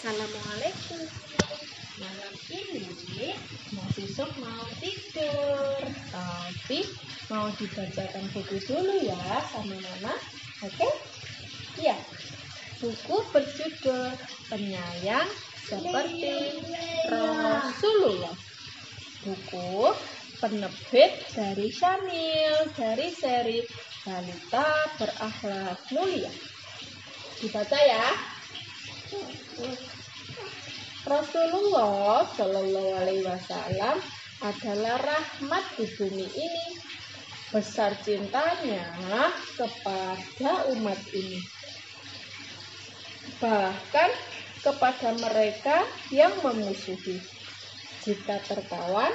Assalamualaikum. Malam ini mau besok mau tidur, tapi mau dibacakan buku dulu ya sama Mama. Oke? Iya. Buku berjudul Penyayang seperti Rasulullah. Buku penerbit dari Syamil dari seri Balita Berakhlak Mulia. Dibaca ya. Rasulullah Shallallahu Alaihi Wasallam adalah rahmat di bumi ini. Besar cintanya kepada umat ini. Bahkan kepada mereka yang memusuhi. Jika tertawan,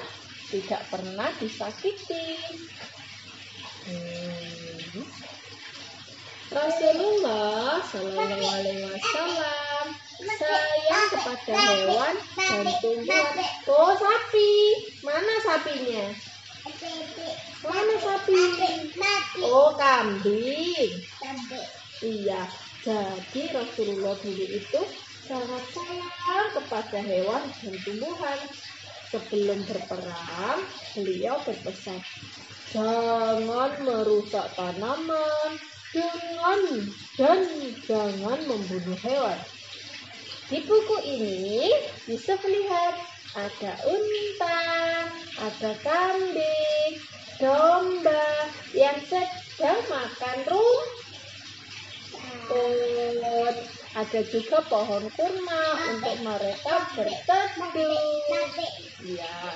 tidak pernah disakiti. Hmm. Rasulullah Shallallahu Alaihi Wasallam kepada hewan dan tumbuhan. Oh sapi, mana sapinya? Mana sapi? Oh kambing. Iya, jadi Rasulullah dulu itu sangat sayang kepada hewan dan tumbuhan. Sebelum berperang, beliau berpesan, jangan merusak tanaman, dengan dan jangan membunuh hewan. Di buku ini Yusuf lihat ada unta, ada kambing, domba yang sedang makan rumput. Ada juga pohon kurma untuk mereka berteduh. Ya.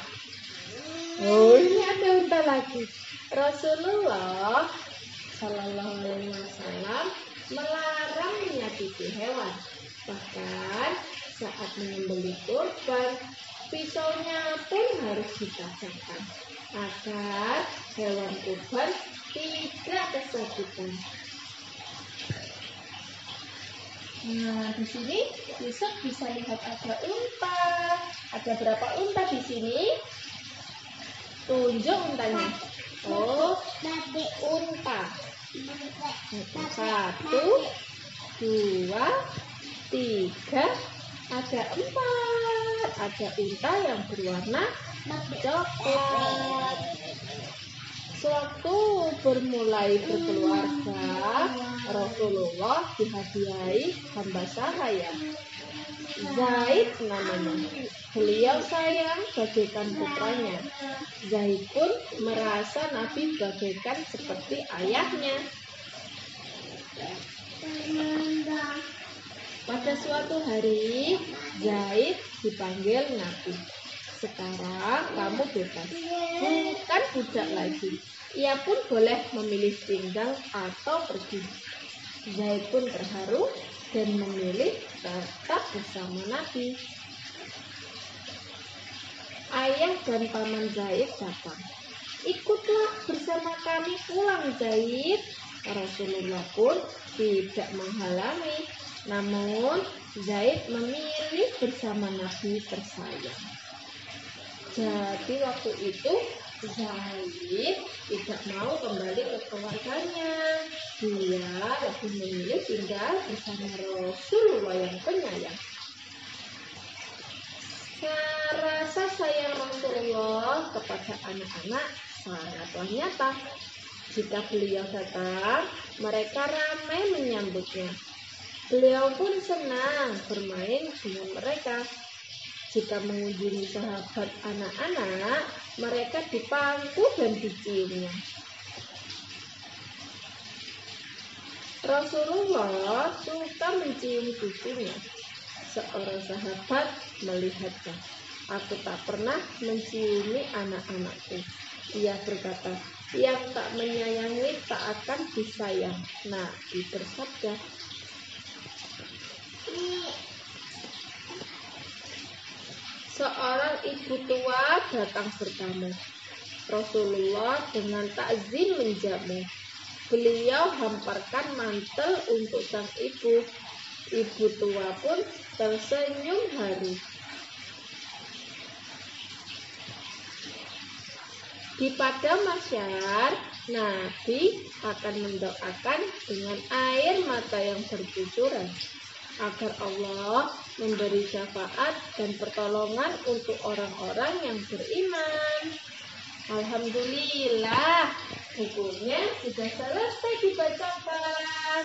Oh, ini ada unta lagi. Rasulullah Shallallahu Alaihi Wasallam melarang menyakiti hewan. Saat menyembelih kurban, pisaunya pun harus ditajamkan agar hewan kurban tidak kesakitan. Nah, di sini Yusuf bisa lihat ada unta. Ada berapa unta di sini? Tunjuk untanya. Oh, unta. Satu, dua, tiga, ada empat. Ada unta yang berwarna coklat. Sewaktu bermulai berkeluarga, Rasulullah dihadiahi hamba sahaya. Zaid namanya. Beliau sayang bagaikan putranya. Zaid pun merasa Nabi bagaikan seperti ayahnya. Pada suatu hari, Zaid dipanggil Nabi. Sekarang kamu bebas, bukan budak lagi. Ia pun boleh memilih tinggal atau pergi. Zaid pun terharu dan memilih tetap bersama Nabi. Ayah dan paman Zaid datang. Ikutlah bersama kami pulang Zaid. Rasulullah pun tidak menghalangi. Namun Zaid memilih bersama Nabi tersayang. Jadi waktu itu Zaid tidak mau kembali ke keluarganya. Dia lebih memilih tinggal bersama Rasulullah yang penyayang. Rasa sayang Rasulullah kepada anak-anak sangatlah nyata. Jika beliau datang, mereka ramai menyambutnya. Beliau pun senang bermain dengan mereka. Jika mengunjungi sahabat anak-anak, mereka dipangku dan diciumnya. Rasulullah suka mencium cucunya. Seorang sahabat melihatnya. Aku tak pernah menciumi anak-anakku. Ia berkata, yang tak menyayangi tak akan disayang. Nabi bersabda, Seorang ibu tua datang bertamu. Rasulullah dengan takzim menjamu. Beliau hamparkan mantel untuk sang ibu. Ibu tua pun tersenyum haru. Di padang masyar, Nabi akan mendoakan dengan air mata yang bercucuran. Agar Allah memberi syafaat dan pertolongan untuk orang-orang yang beriman. Alhamdulillah, bukunya sudah selesai dibacakan.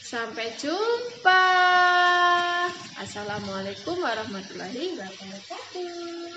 Sampai jumpa. Assalamualaikum warahmatullahi wabarakatuh.